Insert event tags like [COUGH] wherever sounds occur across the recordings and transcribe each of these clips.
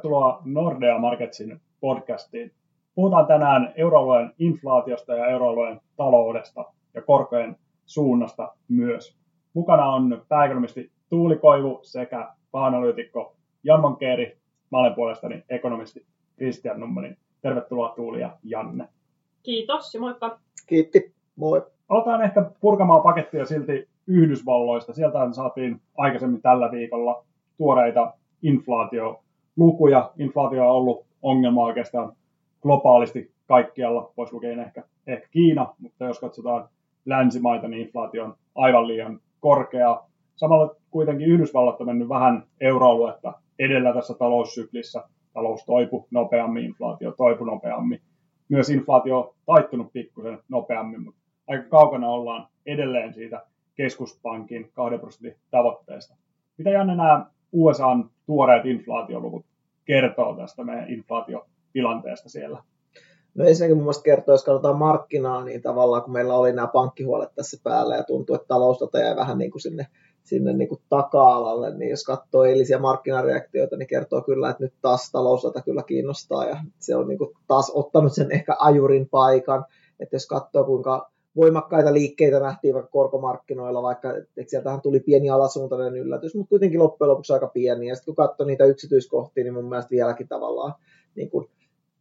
Tervetuloa Nordea Marketsin podcastiin. Puhutaan tänään euroalueen inflaatiosta ja euroalueen taloudesta ja korkojen suunnasta myös. Mukana on pääekonomisti Tuuli Koivu sekä pääanalyytikko Jan Keeri. Mä olen puolestani ekonomisti Kristian Nummanin. Tervetuloa Tuuli ja Janne. Kiitos ja moikka. Kiitti, moi. Aloitetaan ehkä purkamaan pakettia silti Yhdysvalloista. Sieltä saatiin aikaisemmin tällä viikolla tuoreita inflaatiolukuja. Inflaatio on ollut ongelma oikeastaan globaalisti kaikkialla, pois lukien ehkä, ehkä Kiina, mutta jos katsotaan länsimaita, niin inflaatio on aivan liian korkea. Samalla kuitenkin Yhdysvallat on mennyt vähän euroaluetta edellä tässä taloussyklissä. Talous toipu nopeammin, inflaatio toipu nopeammin. Myös inflaatio on taittunut pikkusen nopeammin, mutta aika kaukana ollaan edelleen siitä keskuspankin 2 prosentin tavoitteesta. Mitä Janne nämä USAn tuoreet inflaatioluvut kertoo tästä meidän inflaatiotilanteesta siellä? No ensinnäkin mun mielestä kertoo, jos katsotaan markkinaa, niin tavallaan kun meillä oli nämä pankkihuolet tässä päällä ja tuntuu, että talousdata jäi vähän niin kuin sinne, sinne niin kuin taka-alalle, niin jos katsoo eilisiä markkinareaktioita, niin kertoo kyllä, että nyt taas talousdata kyllä kiinnostaa ja se on niin kuin taas ottanut sen ehkä ajurin paikan, että jos katsoo kuinka voimakkaita liikkeitä nähtiin vaikka korkomarkkinoilla, vaikka että sieltähän tuli pieni alasuuntainen yllätys, mutta kuitenkin loppujen lopuksi aika pieni. Ja sitten kun katsoi niitä yksityiskohtia, niin mun mielestä vieläkin tavallaan niin kuin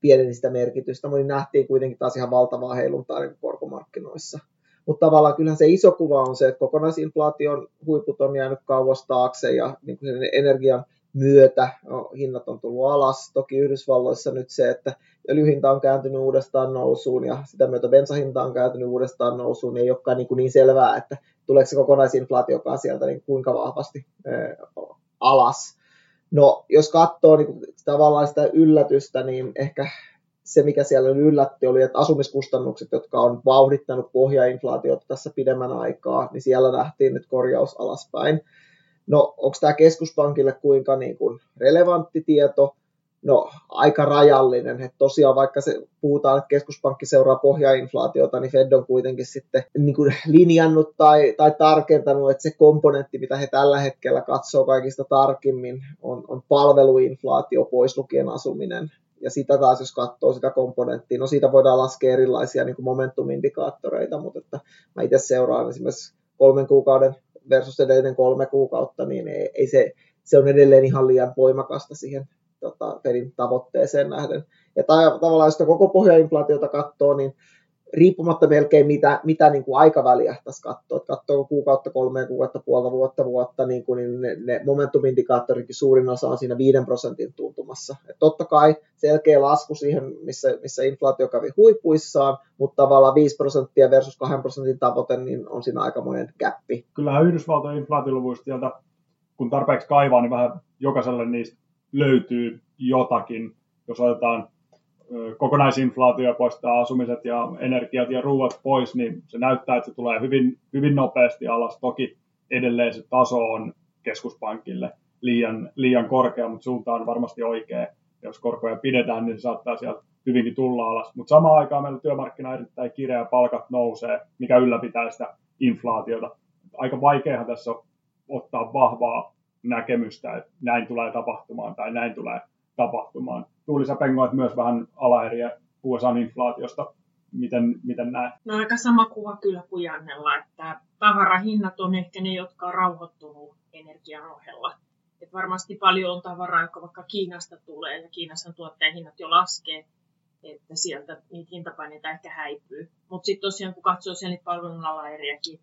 pieneni sitä merkitystä, mutta nähtiin kuitenkin taas ihan valtavaa heiluntaa niin korkomarkkinoissa. Mutta tavallaan kyllähän se iso kuva on se, että kokonaisinflaation huiput on jäänyt kauas taakse ja niin kuin sen energian myötä no, hinnat on tullut alas. Toki Yhdysvalloissa nyt se, että öljyhinta on kääntynyt uudestaan nousuun ja sitä myötä bensahinta on kääntynyt uudestaan nousuun, niin ei olekaan niin, kuin niin selvää, että tuleeko se kokonaisinflaatiokaan sieltä niin kuinka vahvasti alas. No, jos katsoo niin tavallaan sitä yllätystä, niin ehkä se, mikä siellä yllätti, oli, että asumiskustannukset, jotka on vauhdittanut pohjainflaatiota tässä pidemmän aikaa, niin siellä nähtiin nyt korjaus alaspäin. No, onko tämä keskuspankille kuinka niin kuin relevantti tieto? No, aika rajallinen. Et tosiaan vaikka se puhutaan, että keskuspankki seuraa pohjainflaatiota, niin Fed on kuitenkin sitten niin kuin linjannut tai, tai tarkentanut, että se komponentti, mitä he tällä hetkellä katsoo kaikista tarkimmin, on, on palveluinflaatio pois lukien asuminen. Ja sitä taas, jos katsoo sitä komponenttia, no siitä voidaan laskea erilaisia niin momentumindikaattoreita, mutta että mä itse seuraan esimerkiksi kolmen kuukauden versus edellinen kolme kuukautta, niin ei, ei se, se on edelleen ihan liian voimakasta siihen tota, Fedin tavoitteeseen nähden. Ja tavallaan, jos koko pohjainflaatiota katsoo, niin riippumatta melkein mitä, mitä niin kuin aikaväliä tässä katsoo, että katsoo kuukautta, kolmea kuukautta, puolta vuotta, vuotta, niin, kuin, niin ne, ne momentumindikaattoritkin suurin osa on siinä 5 prosentin tuntumassa. Et totta kai selkeä lasku siihen, missä, missä inflaatio kävi huipuissaan, mutta tavallaan 5 prosenttia versus 2 prosentin tavoite, niin on siinä aikamoinen käppi. Kyllähän Yhdysvaltojen inflaatioluvuista sieltä, kun tarpeeksi kaivaa, niin vähän jokaiselle niistä löytyy jotakin. Jos otetaan kokonaisinflaatio poistaa asumiset ja energiat ja ruuat pois, niin se näyttää, että se tulee hyvin, hyvin nopeasti alas. Toki edelleen se taso on keskuspankille liian, liian korkea, mutta suunta on varmasti oikea. Jos korkoja pidetään, niin se saattaa sieltä hyvinkin tulla alas. Mutta samaan aikaan meillä työmarkkina erittäin kireä, palkat nousee, mikä ylläpitää sitä inflaatiota. Aika vaikeahan tässä on ottaa vahvaa näkemystä, että näin tulee tapahtumaan tai näin tulee tapahtumaan. Tuuli, sä pengoit myös vähän alaeriä USA-inflaatiosta. Miten, miten näet? No aika sama kuva kyllä kuin Jannella, että tavarahinnat on ehkä ne, jotka on rauhoittunut energian ohella. Et varmasti paljon on tavaraa, joka vaikka Kiinasta tulee, ja Kiinassa tuotteen hinnat jo laskee, että sieltä niitä hintapaineita ehkä häipyy. Mutta sitten tosiaan, kun katsoo sen niin palvelun alaeriäkin,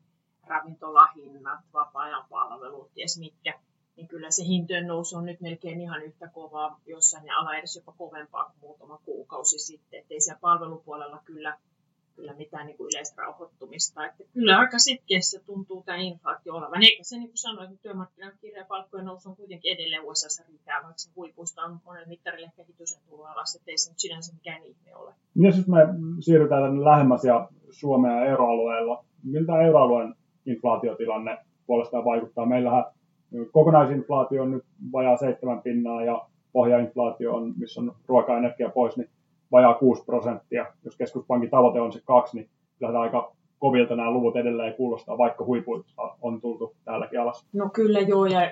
ravintolahinnat, vapaa-ajan palvelut, ties mitkä, niin kyllä se hintojen nousu on nyt melkein ihan yhtä kovaa, jossain ne ala edes jopa kovempaa kuin muutama kuukausi sitten. Että ei siellä palvelupuolella kyllä, kyllä mitään niin kuin yleistä rauhoittumista. Että kyllä aika sitkeässä tuntuu tämä inflaatio olevan. Eikä se niin kuin sanoin, että työmarkkinan kirja palkkojen nousu on kuitenkin edelleen USAssa riittää, vaikka se huipuista on monelle mittarille kehitys tullut alas, että ei se nyt sinänsä mikään ihme ole. Miten jos me siirrytään tänne lähemmäs ja Suomea ja euroalueella, miltä euroalueen inflaatiotilanne puolestaan vaikuttaa? Meillähän kokonaisinflaatio on nyt vajaa 7 pinnaa ja pohjainflaatio on, missä on ruoka-energia pois, niin vajaa 6 prosenttia. Jos keskuspankin tavoite on se 2, niin kyllä aika kovilta nämä luvut edelleen kuulostaa, vaikka huipuilta on tultu täälläkin alas. No kyllä joo, ja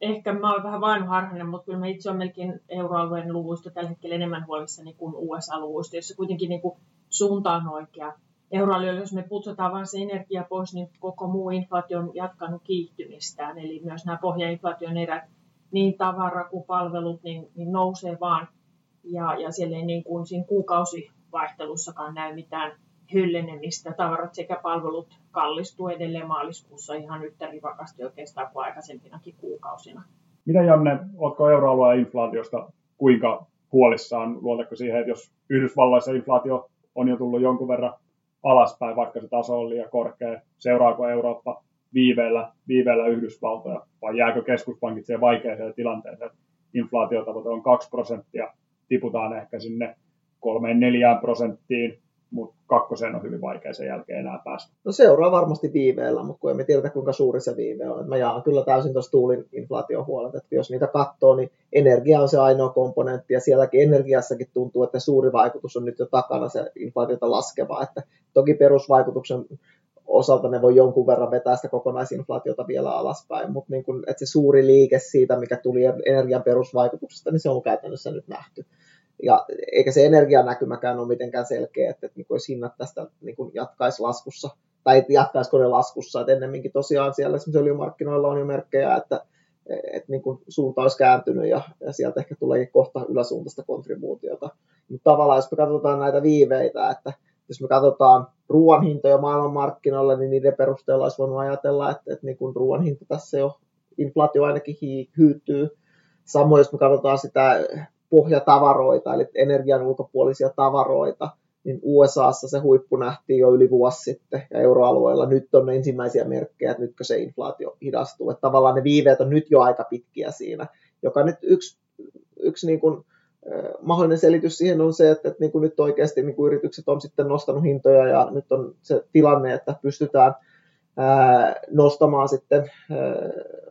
ehkä mä oon vähän vainoharhainen, mutta kyllä mä itse olen melkein euroalueen luvuista tällä hetkellä enemmän huolissani kuin USA-luvuista, jossa kuitenkin niin kuin suunta on oikea. Euroalueella, jos me putsataan vain se energia pois, niin koko muu inflaatio on jatkanut kiihtymistään. Eli myös nämä pohjainflaation erät, niin tavara kuin palvelut, niin, niin nousee vaan. Ja, ja siellä ei niin kuin siinä kuukausivaihtelussakaan näy mitään hyllenemistä. Tavarat sekä palvelut kallistuu edelleen maaliskuussa ihan yhtä rivakasti oikeastaan kuin aikaisempinakin kuukausina. Mitä Janne, oletko euroalueen inflaatiosta kuinka huolissaan? Luotatko siihen, että jos Yhdysvalloissa inflaatio on jo tullut jonkun verran alaspäin, vaikka se taso on liian korkea, seuraako Eurooppa viiveellä, viiveellä Yhdysvaltoja, vai jääkö keskuspankit siihen vaikeaseen tilanteeseen, että inflaatiotavoite on 2 prosenttia, tiputaan ehkä sinne 3-4 prosenttiin, mutta kakkoseen on hyvin vaikea sen jälkeen enää päästä. No seuraa varmasti viiveellä, mutta kun emme tiedä kuinka suuri se viive on. Mä jaan kyllä täysin tuossa tuulin inflaatiohuolet, että jos niitä katsoo, niin energia on se ainoa komponentti ja sielläkin energiassakin tuntuu, että suuri vaikutus on nyt jo takana se inflaatiota laskeva. Että toki perusvaikutuksen osalta ne voi jonkun verran vetää sitä kokonaisinflaatiota vielä alaspäin, mutta niin kun, että se suuri liike siitä, mikä tuli energian perusvaikutuksesta, niin se on käytännössä nyt nähty. Ja eikä se energianäkymäkään ole mitenkään selkeä, että, että niin kuin hinnat tästä niin kuin jatkaisi laskussa, tai jatkaisiko ne laskussa, että ennemminkin tosiaan siellä esimerkiksi öljymarkkinoilla on jo merkkejä, että, että niin kuin suunta olisi kääntynyt ja, ja sieltä ehkä tulee kohta yläsuuntaista kontribuutiota. Mutta tavallaan jos me katsotaan näitä viiveitä, että jos me katsotaan ruoan hintoja maailmanmarkkinoilla, niin niiden perusteella olisi voinut ajatella, että, että niin kuin ruoan hinta tässä jo inflaatio ainakin hyytyy. Samoin jos me katsotaan sitä pohjatavaroita, eli energian ulkopuolisia tavaroita, niin USAssa se huippu nähtiin jo yli vuosi sitten ja euroalueella nyt on ensimmäisiä merkkejä, että nytkö se inflaatio hidastuu. Että tavallaan ne viiveet on nyt jo aika pitkiä siinä, joka nyt yksi, yksi niin kuin, mahdollinen selitys siihen on se, että, että niin kuin nyt oikeasti niin kuin yritykset on sitten nostanut hintoja ja nyt on se tilanne, että pystytään ää, nostamaan sitten ää,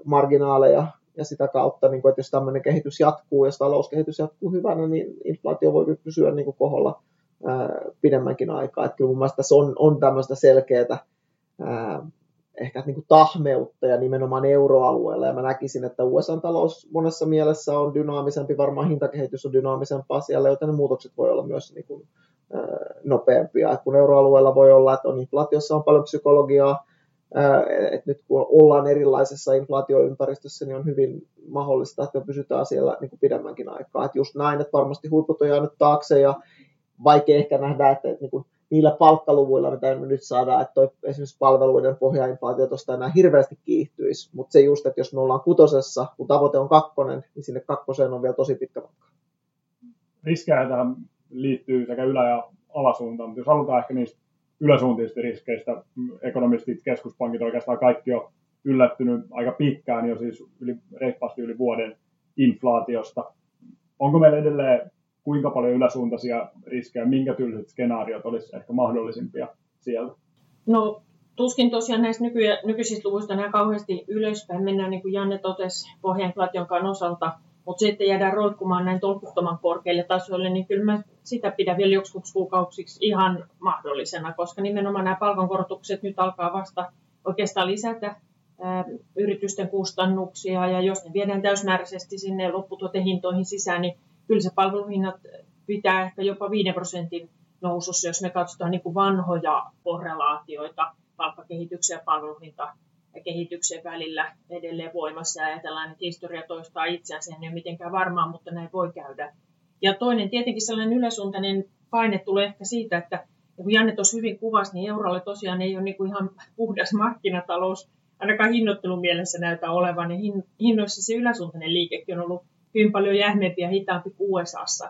marginaaleja ja sitä kautta, niin kuin, että jos tämmöinen kehitys jatkuu, jos talouskehitys jatkuu hyvänä, niin inflaatio voi pysyä niin kuin koholla ää, pidemmänkin aikaa. Että kyllä mun mielestä tässä on, on tämmöistä selkeää ää, ehkä niin kuin tahmeutta ja nimenomaan euroalueella. Ja mä näkisin, että USA-talous monessa mielessä on dynaamisempi, varmaan hintakehitys on dynaamisempaa siellä, joten ne muutokset voi olla myös niin kuin, ää, nopeampia. Et kun euroalueella voi olla, että on inflaatiossa on paljon psykologiaa, että nyt kun ollaan erilaisessa inflaatioympäristössä, niin on hyvin mahdollista, että pysytään siellä niin kuin pidemmänkin aikaa. Että just näin, että varmasti huiput on jäänyt taakse ja vaikea ehkä nähdä, että, että niin kuin niillä palkkaluvuilla, mitä me nyt saadaan, että toi esimerkiksi palveluiden pohjainflaatio tuosta enää hirveästi kiihtyisi, mutta se just, että jos me ollaan kutosessa, kun tavoite on kakkonen, niin sinne kakkoseen on vielä tosi pitkä matka. Riskejä tähän liittyy sekä ylä- ja alasuuntaan, mutta jos halutaan ehkä niistä yläsuuntaisista riskeistä. Ekonomistit, keskuspankit, oikeastaan kaikki on yllättynyt aika pitkään jo siis yli, reippaasti yli vuoden inflaatiosta. Onko meillä edelleen kuinka paljon yläsuuntaisia riskejä, minkä tyyliset skenaariot olisi ehkä mahdollisimpia siellä? No tuskin tosiaan näistä nyky- nykyisistä luvuista nämä kauheasti ylöspäin mennään, niin kuin Janne totesi pohjainflaation osalta, mutta että jäädään roikkumaan näin tolkuttoman korkeille tasoille, niin kyllä mä sitä pidän vielä joksikuksi kuukausiksi ihan mahdollisena, koska nimenomaan nämä palkankorotukset nyt alkaa vasta oikeastaan lisätä yritysten kustannuksia, ja jos ne viedään täysmääräisesti sinne lopputuotehintoihin sisään, niin kyllä se palveluhinnat pitää ehkä jopa 5 prosentin nousussa, jos me katsotaan niin kuin vanhoja korrelaatioita palkkakehityksen ja palveluhinta kehityksen välillä edelleen voimassa ja ajatellaan, että historia toistaa itseään, se ei ole mitenkään varmaa, mutta näin voi käydä. Ja toinen tietenkin sellainen yleisuuntainen paine tulee ehkä siitä, että kun Janne tuossa hyvin kuvasi, niin eurolle tosiaan ei ole niin kuin ihan puhdas markkinatalous, ainakaan hinnoittelun mielessä näytä olevan, niin hinnoissa se yläsuuntainen liikekin on ollut hyvin paljon jähmeempi ja hitaampi kuin USAssa.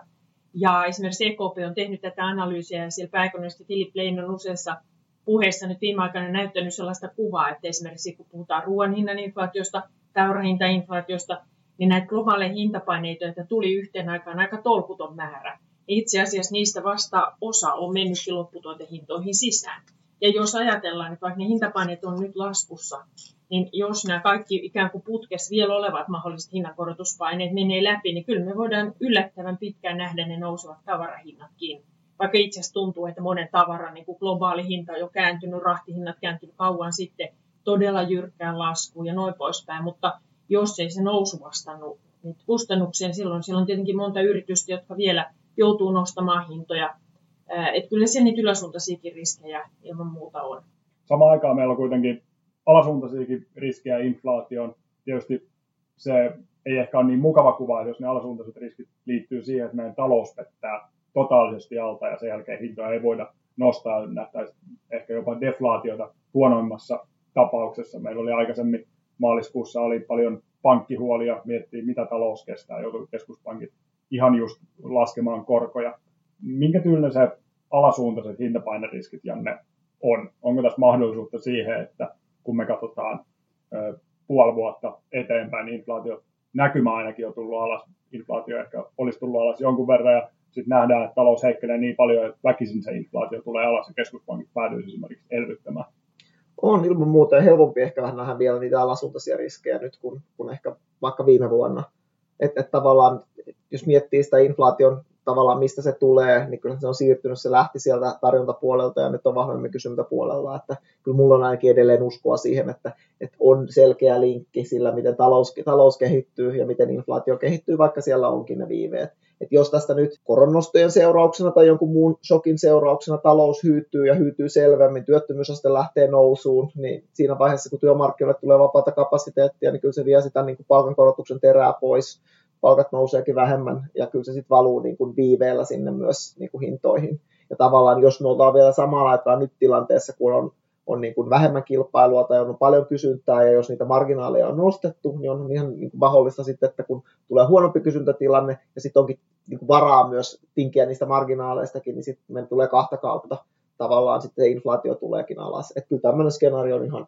Ja esimerkiksi EKP on tehnyt tätä analyysiä ja siellä pääekonomisti Philip Lane on useassa puheissa nyt viime aikoina näyttänyt sellaista kuvaa, että esimerkiksi kun puhutaan ruoan hinnan inflaatiosta, taurahintainflaatiosta, niin näitä globaaleja hintapaineita, joita tuli yhteen aikaan aika tolkuton määrä. Itse asiassa niistä vasta osa on mennytkin lopputuotehintoihin sisään. Ja jos ajatellaan, että vaikka ne hintapaineet on nyt laskussa, niin jos nämä kaikki ikään kuin putkessa vielä olevat mahdolliset hinnankorotuspaineet menee läpi, niin kyllä me voidaan yllättävän pitkään nähdä ne nousevat tavarahinnatkin vaikka itse asiassa tuntuu, että monen tavaran niin kuin globaali hinta on jo kääntynyt, rahtihinnat kääntynyt kauan sitten todella jyrkkään laskuun ja noin poispäin, mutta jos ei se nousu vastannut niitä kustannuksia, silloin siellä on tietenkin monta yritystä, jotka vielä joutuu nostamaan hintoja. Että kyllä siellä niitä yläsuuntaisiakin riskejä ilman muuta on. Samaan aikaan meillä on kuitenkin alasuuntaisiakin riskejä inflaation. Tietysti se ei ehkä ole niin mukava kuva, jos ne alasuuntaiset riskit liittyy siihen, että meidän talous pettää totaalisesti alta ja sen jälkeen hintoja ei voida nostaa, nähtäisi ehkä jopa deflaatiota huonoimmassa tapauksessa. Meillä oli aikaisemmin maaliskuussa oli paljon pankkihuolia, miettii mitä talous kestää, joutui keskuspankit ihan just laskemaan korkoja. Minkä tyylinen se alasuuntaiset hintapaineriskit, Janne, on? Onko tässä mahdollisuutta siihen, että kun me katsotaan puoli vuotta eteenpäin, niin inflaatio näkymä ainakin on tullut alas, inflaatio ehkä olisi tullut alas jonkun verran, ja sitten nähdään, että talous heikkenee niin paljon, että väkisin se inflaatio tulee alas, ja keskuspankit päätyisi esimerkiksi elvyttämään. On ilman muuta ja helpompi ehkä vähän nähdä vielä niitä alasuuntaisia riskejä nyt kuin, kuin ehkä vaikka viime vuonna. Että et tavallaan, jos miettii sitä inflaation tavallaan mistä se tulee, niin kyllä se on siirtynyt, se lähti sieltä tarjontapuolelta ja nyt on vahvemmin kysyntäpuolella, että kyllä mulla on ainakin edelleen uskoa siihen, että, että on selkeä linkki sillä, miten talous, talous kehittyy ja miten inflaatio kehittyy, vaikka siellä onkin ne viiveet. Että jos tästä nyt koronnostojen seurauksena tai jonkun muun shokin seurauksena talous hyytyy ja hyytyy selvemmin, työttömyysaste lähtee nousuun, niin siinä vaiheessa, kun työmarkkinoille tulee vapaata kapasiteettia, niin kyllä se vie sitä niin kuin palkankorotuksen terää pois palkat nouseekin vähemmän ja kyllä se sitten valuu niin kuin viiveellä sinne myös niin kuin hintoihin. Ja tavallaan jos me ollaan vielä samaan aikaan nyt tilanteessa, kun on, on niin kuin vähemmän kilpailua tai on paljon kysyntää ja jos niitä marginaaleja on nostettu, niin on ihan niin kuin mahdollista sitten, että kun tulee huonompi kysyntätilanne ja sitten onkin niin kuin varaa myös tinkiä niistä marginaaleistakin, niin sitten meidän tulee kahta kautta tavallaan sitten inflaatio tuleekin alas. Että kyllä tämmöinen skenaario on ihan,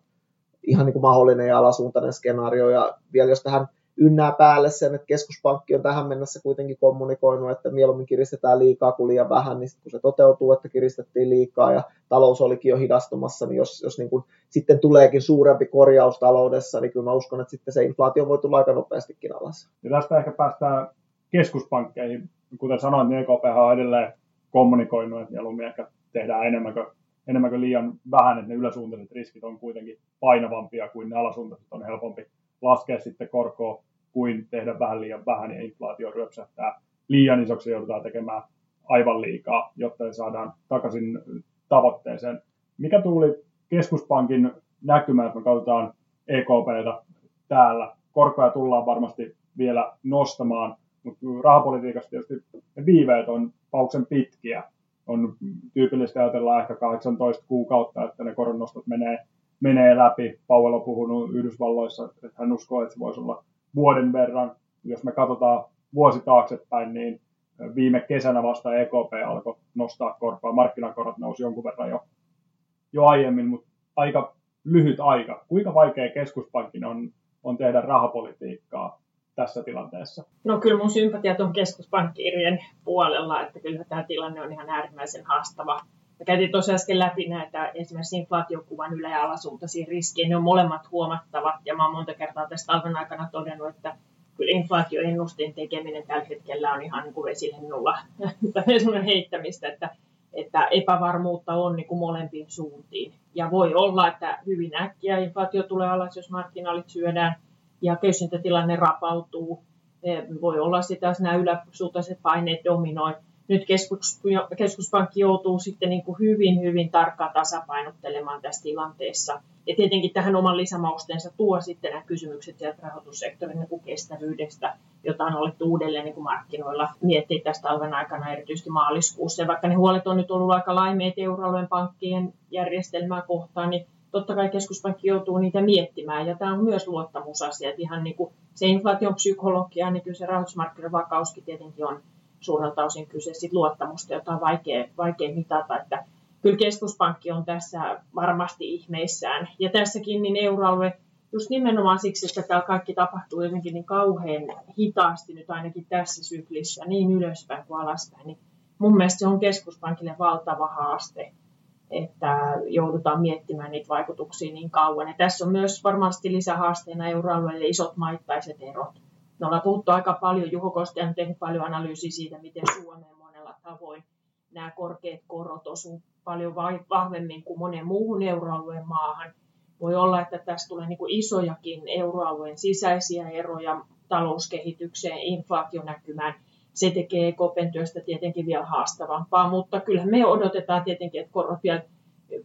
ihan niin kuin mahdollinen ja alasuuntainen skenaario ja vielä jos tähän ynnää päälle sen, että keskuspankki on tähän mennessä kuitenkin kommunikoinut, että mieluummin kiristetään liikaa kuin liian vähän, niin kun se toteutuu, että kiristettiin liikaa ja talous olikin jo hidastumassa, niin jos, jos niin kuin sitten tuleekin suurempi korjaus taloudessa, niin kyllä mä uskon, että sitten se inflaatio voi tulla aika nopeastikin alas. Ja tästä ehkä päästään keskuspankkeihin. Kuten sanoin, niin EKP on edelleen kommunikoinut, että mieluummin ehkä tehdään enemmän kuin, enemmän kuin liian vähän, että ne yläsuuntaiset riskit on kuitenkin painavampia kuin ne alasuuntaiset on helpompi laskea sitten korkoa kuin tehdä vähän liian vähän ja inflaatio ryöpsähtää liian isoksi joudutaan tekemään aivan liikaa, jotta saadaan takaisin tavoitteeseen. Mikä tuli keskuspankin näkymä, että me katsotaan EKPtä täällä? Korkoja tullaan varmasti vielä nostamaan, mutta rahapolitiikassa tietysti ne viiveet on pauksen pitkiä. On tyypillistä ajatella ehkä 18 kuukautta, että ne koronnostot menee menee läpi. Powell on puhunut Yhdysvalloissa, että hän uskoo, että se voisi olla vuoden verran. Jos me katsotaan vuosi taaksepäin, niin viime kesänä vasta EKP alkoi nostaa korkoa. Markkinakorot nousi jonkun verran jo, jo aiemmin, mutta aika lyhyt aika. Kuinka vaikea keskuspankin on, on tehdä rahapolitiikkaa tässä tilanteessa? No kyllä mun sympatiat on keskuspankkiirien puolella, että kyllä tämä tilanne on ihan äärimmäisen haastava. Käytiin tosiaan äsken läpi näitä esimerkiksi inflaatiokuvan ylä- ja alasuuntaisia riskejä. Ne on molemmat huomattavat ja mä oon monta kertaa tästä talven aikana todennut, että kyllä inflaatioennusteen tekeminen tällä hetkellä on ihan niin kuin vesilennulla [LAUGHS] heittämistä, että, että epävarmuutta on niin kuin molempiin suuntiin. Ja voi olla, että hyvin äkkiä inflaatio tulee alas, jos markkinaalit syödään ja kysyntätilanne rapautuu. Voi olla sitä, jos nämä yläsuuntaiset paineet dominoivat nyt keskus, keskuspankki joutuu sitten niin kuin hyvin, hyvin tarkkaan tasapainottelemaan tässä tilanteessa. Ja tietenkin tähän oman lisämausteensa tuo sitten nämä kysymykset sieltä rahoitussektorin niin kuin kestävyydestä, jota on alettu uudelleen niin kuin markkinoilla miettiä tästä talven aikana, erityisesti maaliskuussa. Ja vaikka ne huolet on nyt ollut aika laimeet euroalueen pankkien järjestelmää kohtaan, niin totta kai keskuspankki joutuu niitä miettimään. Ja tämä on myös luottamusasia, että ihan niin kuin se inflaation psykologia, niin kyllä se rahoitusmarkkinoiden vakauskin tietenkin on suurelta osin kyse sit luottamusta, jota on vaikea, vaikea mitata. Että kyllä keskuspankki on tässä varmasti ihmeissään. Ja tässäkin niin euroalue just nimenomaan siksi, että tämä kaikki tapahtuu jotenkin niin kauhean hitaasti nyt ainakin tässä syklissä, niin ylöspäin kuin alaspäin, niin mun mielestä se on keskuspankille valtava haaste, että joudutaan miettimään niitä vaikutuksia niin kauan. Ja tässä on myös varmasti lisähaasteena euroalueelle isot maittaiset erot. Me ollaan puhuttu aika paljon, Juho Kosti on tehnyt paljon analyysiä siitä, miten Suomeen monella tavoin nämä korkeat korot osuvat paljon vahvemmin kuin monen muuhun euroalueen maahan. voi olla, että tässä tulee niin kuin isojakin euroalueen sisäisiä eroja talouskehitykseen, inflaationäkymään. Se tekee EKPn työstä tietenkin vielä haastavampaa, mutta kyllä me odotetaan tietenkin, että korot vielä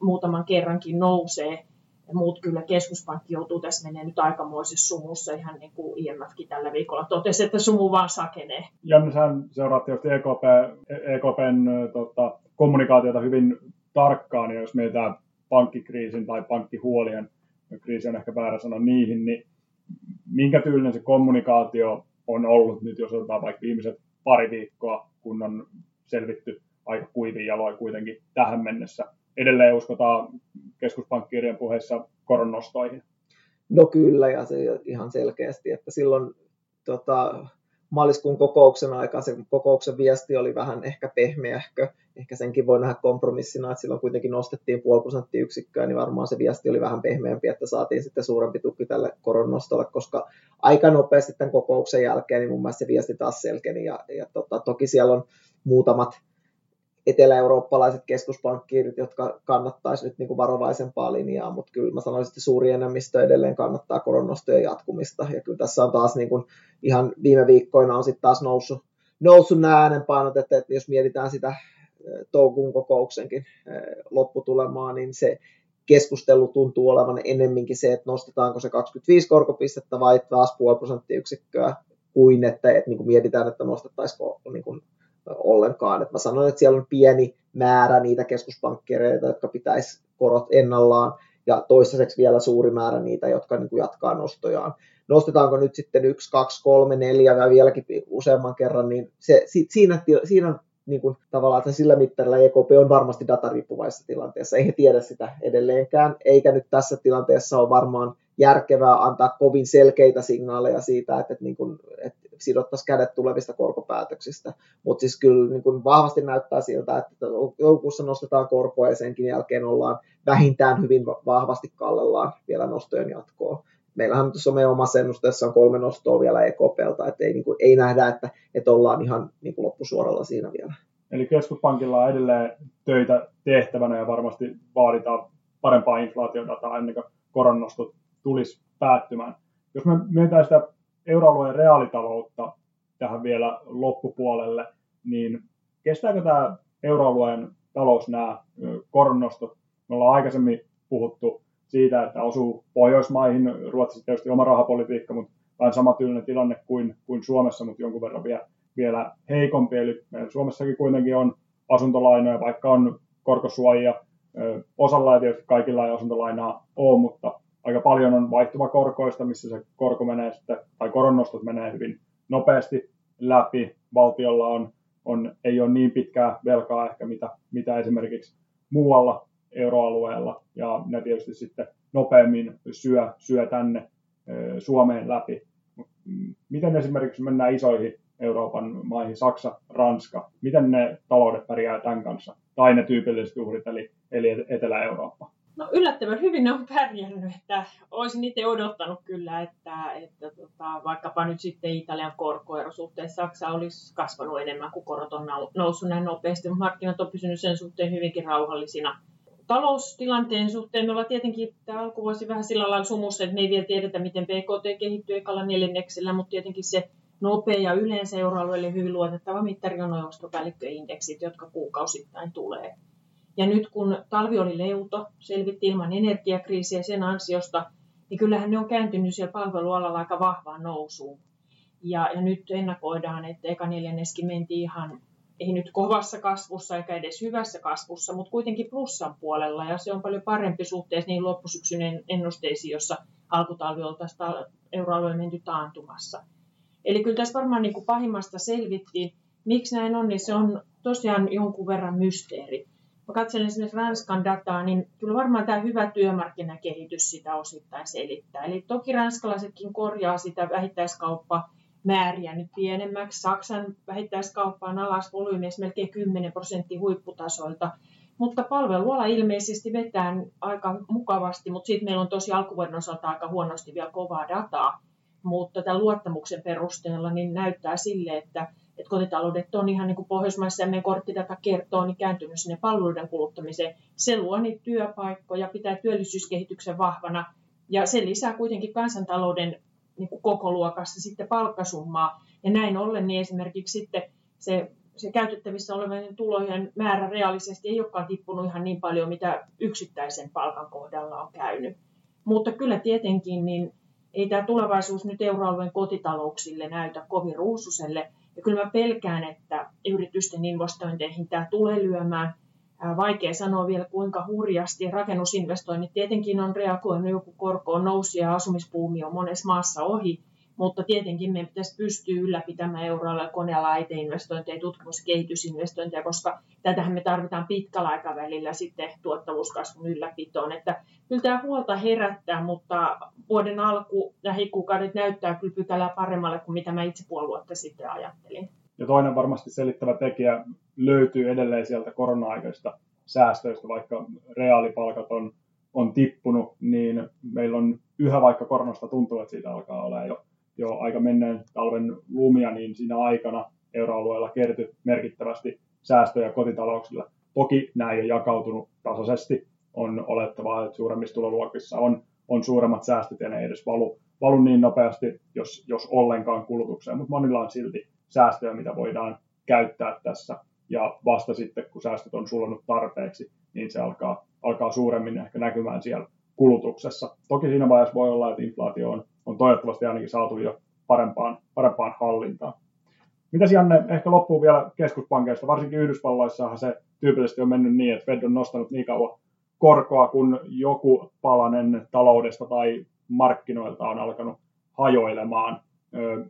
muutaman kerrankin nousee. Ja muut kyllä keskuspankki joutuu tässä menee nyt aikamoisessa sumussa, ihan niin kuin IMFkin tällä viikolla totesi, että sumu vaan sakenee. Janne, sähän seuraat tietysti EKP, EKPn tota, kommunikaatiota hyvin tarkkaan, ja jos mietitään pankkikriisin tai pankkihuolien, kriisi on ehkä väärä sana niihin, niin minkä tyylinen se kommunikaatio on ollut nyt, jos otetaan vaikka viimeiset pari viikkoa, kun on selvitty aika kuivin jaloin kuitenkin tähän mennessä. Edelleen uskotaan keskuspankkirjan puheissa koronnostoihin. No kyllä, ja se ihan selkeästi, että silloin tota, maaliskuun kokouksen aikaan se kokouksen viesti oli vähän ehkä pehmeähkö, ehkä senkin voi nähdä kompromissina, että silloin kuitenkin nostettiin puoli prosenttiyksikköä, niin varmaan se viesti oli vähän pehmeämpi, että saatiin sitten suurempi tuki tälle koronnostolle, koska aika nopeasti tämän kokouksen jälkeen, niin mun mielestä se viesti taas selkeni, ja, ja tota, toki siellä on muutamat etelä-eurooppalaiset keskuspankkiirit, jotka kannattaisi nyt niin kuin varovaisempaa linjaa, mutta kyllä mä sanoisin, että suuri enemmistö edelleen kannattaa koronnostojen jatkumista. Ja kyllä tässä on taas niin kuin ihan viime viikkoina on sitten taas noussut, noussut nämä äänenpainot, että, että jos mietitään sitä toukokuun kokouksenkin lopputulemaa, niin se keskustelu tuntuu olevan enemminkin se, että nostetaanko se 25 korkopistettä vai taas puoli prosenttiyksikköä, kuin että, että niin kuin mietitään, että nostettaisiko niin kuin ollenkaan. Et mä sanoin, että siellä on pieni määrä niitä keskuspankkereita, jotka pitäisi korot ennallaan, ja toistaiseksi vielä suuri määrä niitä, jotka niin kuin jatkaa nostojaan. Nostetaanko nyt sitten yksi, kaksi, kolme, neljä vai vieläkin useamman kerran, niin se, siinä, siinä niin kuin, tavallaan että sillä mittarilla EKP on varmasti datariippuvaisessa tilanteessa. Ei he tiedä sitä edelleenkään, eikä nyt tässä tilanteessa ole varmaan järkevää antaa kovin selkeitä signaaleja siitä, että, että, niin kuin, että sidottaisiin kädet tulevista korkopäätöksistä. Mutta siis kyllä niin kuin vahvasti näyttää siltä, että joulukuussa nostetaan korkoa ja senkin jälkeen ollaan vähintään hyvin vahvasti kallellaan vielä nostojen jatkoa. Meillähän tuossa meidän omassa ennusteessa on kolme nostoa vielä EKPltä, että ei, niin kuin, ei nähdä, että, että ollaan ihan niin kuin loppusuoralla siinä vielä. Eli keskuspankilla on edelleen töitä tehtävänä ja varmasti vaaditaan parempaa inflaatiodataa ennen kuin koronnostot tulisi päättymään. Jos me mietitään sitä euroalueen reaalitaloutta tähän vielä loppupuolelle, niin kestääkö tämä euroalueen talous nämä koronnostot? Me ollaan aikaisemmin puhuttu siitä, että osuu Pohjoismaihin, Ruotsissa tietysti oma rahapolitiikka, mutta vähän samantyylinen tilanne kuin, kuin Suomessa, mutta jonkun verran vielä, vielä heikompi. Eli Suomessakin kuitenkin on asuntolainoja, vaikka on korkosuojia. Osalla ei tietysti kaikilla ei asuntolainaa ole, mutta aika paljon on vaihtuvakorkoista, missä se korko menee sitten, tai koronnostot menee hyvin nopeasti läpi. Valtiolla on, on, ei ole niin pitkää velkaa ehkä, mitä, mitä esimerkiksi muualla euroalueella, ja ne tietysti sitten nopeammin syö, syö tänne Suomeen läpi. Miten esimerkiksi mennään isoihin Euroopan maihin, Saksa, Ranska, miten ne taloudet pärjää tämän kanssa? Tai ne tyypilliset uhrit, eli, eli Etelä-Eurooppa? No yllättävän hyvin ne on pärjännyt, että olisin itse odottanut kyllä, että, että tota, vaikkapa nyt sitten Italian korkoero suhteessa Saksa olisi kasvanut enemmän kuin korot on noussut näin nopeasti, mutta markkinat on pysynyt sen suhteen hyvinkin rauhallisina. Taloustilanteen suhteen me ollaan tietenkin tämä alkuvuosi vähän sillä lailla sumussa, että me ei vielä tiedetä, miten PKT kehittyy ekalla neljänneksellä, mutta tietenkin se nopea ja yleensä euroalueelle hyvin luotettava mittari on ostopäällikköindeksit, jotka kuukausittain tulee. Ja nyt kun talvi oli leuto, selvitti ilman energiakriisiä sen ansiosta, niin kyllähän ne on kääntynyt siellä palvelualalla aika vahvaan nousuun. Ja, ja nyt ennakoidaan, että eka neljänneskin mentiin ihan, ei nyt kovassa kasvussa eikä edes hyvässä kasvussa, mutta kuitenkin plussan puolella. Ja se on paljon parempi suhteessa niin loppusyksyn ennusteisiin, jossa alkutalvi oltaisiin euroalueen menty taantumassa. Eli kyllä tässä varmaan niin kuin pahimmasta selvittiin. Miksi näin on, niin se on tosiaan jonkun verran mysteeri mä katselen esimerkiksi Ranskan dataa, niin kyllä varmaan tämä hyvä työmarkkinakehitys sitä osittain selittää. Eli toki ranskalaisetkin korjaa sitä vähittäiskauppa määriä nyt pienemmäksi. Saksan vähittäiskauppa on alas volyymeissa melkein 10 prosenttia huipputasoilta. Mutta palveluala ilmeisesti vetää aika mukavasti, mutta sitten meillä on tosi alkuvuoden osalta aika huonosti vielä kovaa dataa. Mutta tämän luottamuksen perusteella niin näyttää sille, että että kotitaloudet on ihan niin kuin Pohjoismaissa ja meidän korttidata kertoo, niin kääntynyt sinne palveluiden kuluttamiseen. Se luo niitä työpaikkoja, pitää työllisyyskehityksen vahvana Ja se lisää kuitenkin kansantalouden niin kuin koko luokassa sitten palkkasummaa. Ja näin ollen niin esimerkiksi sitten se, se käytettävissä olevien tulojen määrä reaalisesti ei olekaan tippunut ihan niin paljon, mitä yksittäisen palkan kohdalla on käynyt. Mutta kyllä tietenkin niin ei tämä tulevaisuus nyt euroalueen kotitalouksille näytä kovin ruususelle. Ja kyllä mä pelkään, että yritysten investointeihin tämä tulee lyömään. Vaikea sanoa vielä kuinka hurjasti. Rakennusinvestoinnit tietenkin on reagoinut, joku korko on nousi ja asumispuumi on monessa maassa ohi. Mutta tietenkin meidän pitäisi pystyä ylläpitämään koneella IT-investointeja, tutkimus- ja kehitysinvestointeja, koska tätähän me tarvitaan pitkällä aikavälillä sitten tuottavuuskasvun ylläpitoon. Että kyllä tämä huolta herättää, mutta vuoden alku lähikuukaudet näyttää kyllä pykälää paremmalle kuin mitä mä itse puoli sitten ajattelin. Ja toinen varmasti selittävä tekijä löytyy edelleen sieltä korona-aikaisista säästöistä, vaikka reaalipalkat on, on tippunut, niin meillä on yhä vaikka koronasta tuntuu, että siitä alkaa olla jo jo aika menneen talven lumia, niin siinä aikana euroalueella kertyi merkittävästi säästöjä kotitalouksille. Toki nämä ei ole jakautunut tasaisesti. On olettavaa, että suuremmissa tuloluokissa on, on suuremmat säästöt ja ne ei edes valu, valu niin nopeasti, jos, jos ollenkaan kulutukseen, mutta monilla on silti säästöjä, mitä voidaan käyttää tässä. Ja vasta sitten, kun säästöt on sulannut tarpeeksi, niin se alkaa, alkaa suuremmin ehkä näkymään siellä kulutuksessa. Toki siinä vaiheessa voi olla, että inflaatio on on toivottavasti ainakin saatu jo parempaan, parempaan hallintaan. Mitäs Janne, ehkä loppuu vielä keskuspankeista, varsinkin Yhdysvalloissahan se tyypillisesti on mennyt niin, että Fed on nostanut niin kauan korkoa, kun joku palanen taloudesta tai markkinoilta on alkanut hajoilemaan.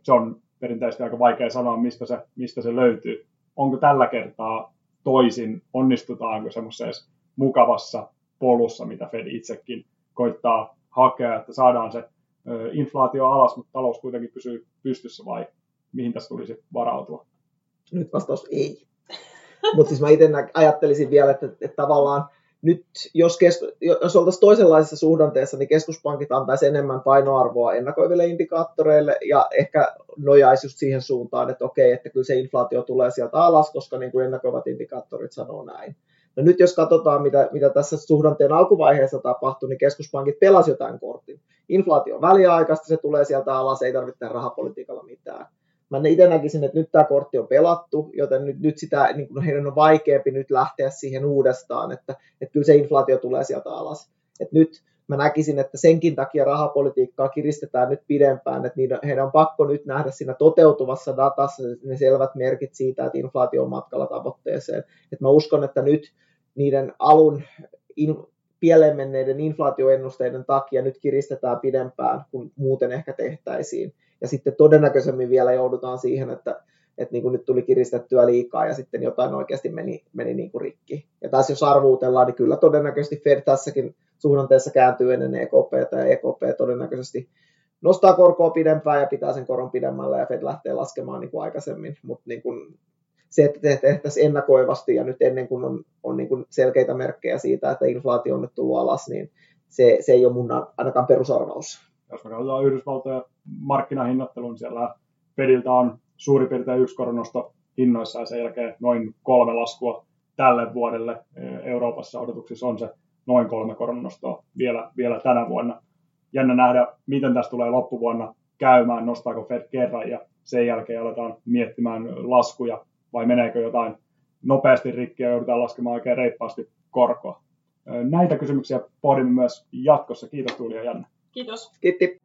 Se on perinteisesti aika vaikea sanoa, mistä se, mistä se löytyy. Onko tällä kertaa toisin, onnistutaanko semmoisessa mukavassa polussa, mitä Fed itsekin koittaa hakea, että saadaan se inflaatio alas, mutta talous kuitenkin pysyy pystyssä vai mihin tässä tulisi varautua? Nyt vastaus ei. [LAUGHS] mutta siis mä itse ajattelisin vielä, että, että tavallaan nyt, jos, kesku, jos oltaisiin toisenlaisessa suhdanteessa, niin keskuspankit antaisi enemmän painoarvoa ennakoiville indikaattoreille ja ehkä nojaisi just siihen suuntaan, että okei, että kyllä se inflaatio tulee sieltä alas, koska niin kuin ennakoivat indikaattorit sanoo näin. No nyt jos katsotaan, mitä, mitä tässä suhdanteen alkuvaiheessa tapahtui, niin keskuspankit pelasivat jotain kortin. Inflaatio on väliaikaista, se tulee sieltä alas, ei tarvitse rahapolitiikalla mitään. Mä itse näkisin, että nyt tämä kortti on pelattu, joten nyt, nyt sitä, niin kuin heidän on vaikeampi nyt lähteä siihen uudestaan, että, että kyllä se inflaatio tulee sieltä alas. Et nyt mä näkisin, että senkin takia rahapolitiikkaa kiristetään nyt pidempään, että niiden, heidän on pakko nyt nähdä siinä toteutuvassa datassa ne selvät merkit siitä, että inflaatio on matkalla tavoitteeseen. Et mä uskon, että nyt niiden alun in, pieleen menneiden inflaatioennusteiden takia nyt kiristetään pidempään kuin muuten ehkä tehtäisiin. Ja sitten todennäköisemmin vielä joudutaan siihen, että, että niin kuin nyt tuli kiristettyä liikaa ja sitten jotain oikeasti meni, meni niin kuin rikki. Ja taas jos arvuutellaan, niin kyllä todennäköisesti Fed tässäkin suhdanteessa kääntyy ennen EKP ja EKP todennäköisesti nostaa korkoa pidempään ja pitää sen koron pidemmällä ja Fed lähtee laskemaan niin kuin aikaisemmin, mutta niin kuin se, että tehtäisiin ennakoivasti ja nyt ennen kuin on, on niin kuin selkeitä merkkejä siitä, että inflaatio on nyt tullut alas, niin se, se ei ole mun ainakaan perusarvaus. Jos me katsotaan Yhdysvaltojen markkinahinnattelun, siellä Fediltä on suurin piirtein yksi koronosto hinnoissa ja sen jälkeen noin kolme laskua tälle vuodelle. Euroopassa odotuksissa on se noin kolme koronnostoa vielä, vielä tänä vuonna. Jännä nähdä, miten tässä tulee loppuvuonna käymään, nostaako Fed kerran ja sen jälkeen aletaan miettimään laskuja vai meneekö jotain nopeasti rikki ja joudutaan laskemaan oikein reippaasti korkoa. Näitä kysymyksiä pohdimme myös jatkossa. Kiitos Tuuli ja Janne. Kiitos. Kiitti.